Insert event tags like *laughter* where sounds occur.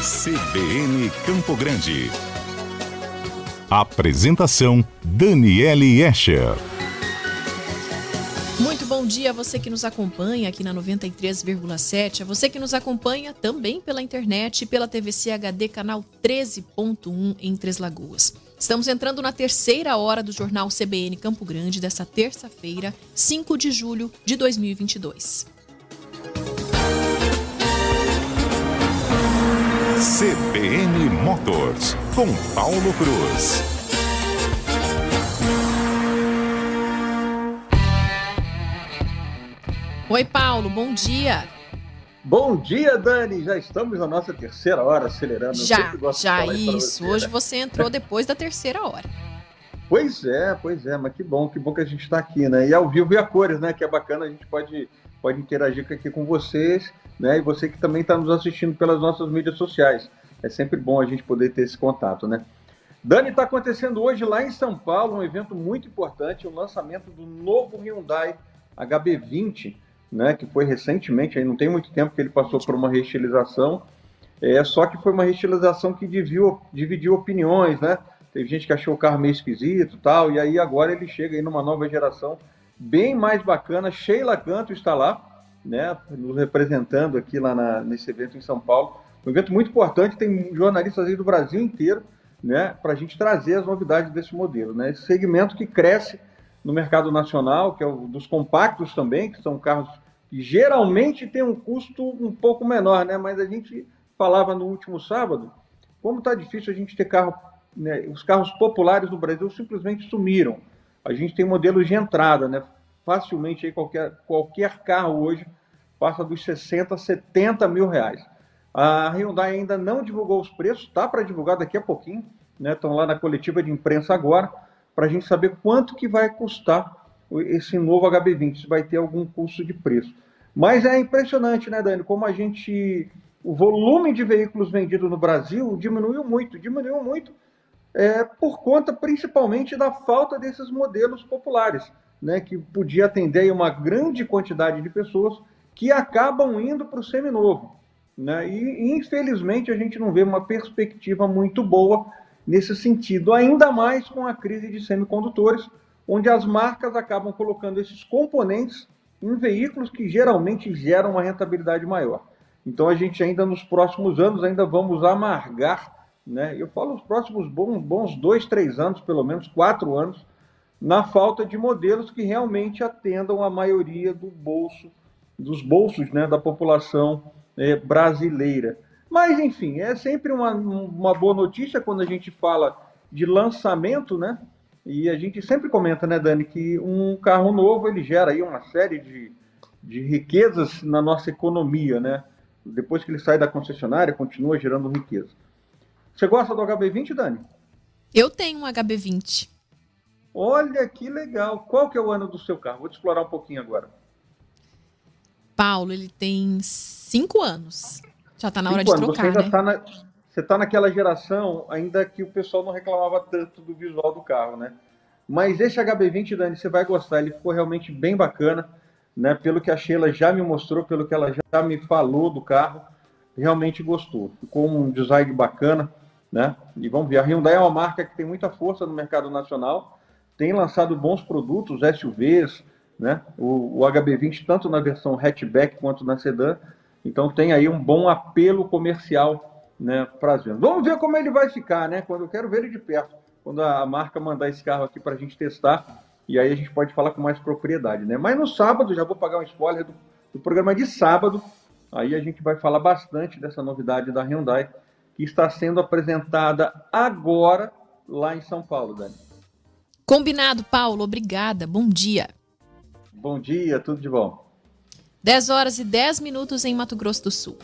CBN Campo Grande. Apresentação Daniele Escher. Muito bom dia a você que nos acompanha aqui na 93,7, a você que nos acompanha também pela internet e pela TVC HD canal 13.1 em Três Lagoas. Estamos entrando na terceira hora do jornal CBN Campo Grande dessa terça-feira, 5 de julho de 2022. CBN Motors, com Paulo Cruz. Oi, Paulo, bom dia. Bom dia, Dani. Já estamos na nossa terceira hora acelerando. Já, já isso. Hoje né? você entrou *laughs* depois da terceira hora. Pois é, pois é, mas que bom, que bom que a gente está aqui, né? E ao vivo e a cores, né? Que é bacana, a gente pode, pode interagir aqui com vocês, né? E você que também está nos assistindo pelas nossas mídias sociais. É sempre bom a gente poder ter esse contato, né? Dani, está acontecendo hoje lá em São Paulo um evento muito importante, o lançamento do novo Hyundai HB20, né, que foi recentemente, aí não tem muito tempo que ele passou por uma reestilização, é, só que foi uma reestilização que dividiu, dividiu opiniões, né? Teve gente que achou o carro meio esquisito tal, e aí agora ele chega aí numa nova geração bem mais bacana. Sheila Canto está lá, né, nos representando aqui lá na, nesse evento em São Paulo. Um evento muito importante, tem jornalistas aí do Brasil inteiro, né, para a gente trazer as novidades desse modelo, né? Esse segmento que cresce no mercado nacional, que é o dos compactos também, que são carros que geralmente têm um custo um pouco menor, né? Mas a gente falava no último sábado, como está difícil a gente ter carro, né? os carros populares no Brasil simplesmente sumiram. A gente tem modelos de entrada, né? Facilmente aí qualquer, qualquer carro hoje passa dos 60, 70 mil reais. A Hyundai ainda não divulgou os preços, está para divulgar daqui a pouquinho, né? Estão lá na coletiva de imprensa agora para a gente saber quanto que vai custar esse novo HB20, se vai ter algum custo de preço. Mas é impressionante, né, Dani, como a gente, o volume de veículos vendidos no Brasil diminuiu muito, diminuiu muito é, por conta principalmente da falta desses modelos populares, né, que podia atender uma grande quantidade de pessoas que acabam indo para o seminovo. Né? E, infelizmente, a gente não vê uma perspectiva muito boa nesse sentido, ainda mais com a crise de semicondutores, onde as marcas acabam colocando esses componentes em veículos que geralmente geram uma rentabilidade maior. Então a gente ainda nos próximos anos ainda vamos amargar, né? Eu falo os próximos bons, bons dois, três anos, pelo menos quatro anos, na falta de modelos que realmente atendam a maioria do bolso, dos bolsos, né, da população é, brasileira. Mas, enfim, é sempre uma, uma boa notícia quando a gente fala de lançamento, né? E a gente sempre comenta, né, Dani, que um carro novo ele gera aí uma série de, de riquezas na nossa economia, né? Depois que ele sai da concessionária, continua gerando riqueza. Você gosta do HB20, Dani? Eu tenho um HB20. Olha que legal. Qual que é o ano do seu carro? Vou te explorar um pouquinho agora. Paulo, ele tem cinco anos. Já está na hora de trocar, você né? Tá na, você está naquela geração ainda que o pessoal não reclamava tanto do visual do carro, né? Mas esse HB20, Dani, você vai gostar. Ele ficou realmente bem bacana, né? Pelo que a Sheila já me mostrou, pelo que ela já me falou do carro, realmente gostou. Ficou um design bacana, né? E vamos ver. A Hyundai é uma marca que tem muita força no mercado nacional, tem lançado bons produtos, SUVs, né? O, o HB20 tanto na versão hatchback quanto na sedã então tem aí um bom apelo comercial né, para as vendas. Vamos ver como ele vai ficar, né? Quando eu quero ver ele de perto, quando a marca mandar esse carro aqui para a gente testar, e aí a gente pode falar com mais propriedade, né? Mas no sábado, já vou pagar um spoiler do, do programa de sábado, aí a gente vai falar bastante dessa novidade da Hyundai, que está sendo apresentada agora lá em São Paulo, Dani. Combinado, Paulo. Obrigada. Bom dia. Bom dia, tudo de bom. 10 horas e 10 minutos em Mato Grosso do Sul.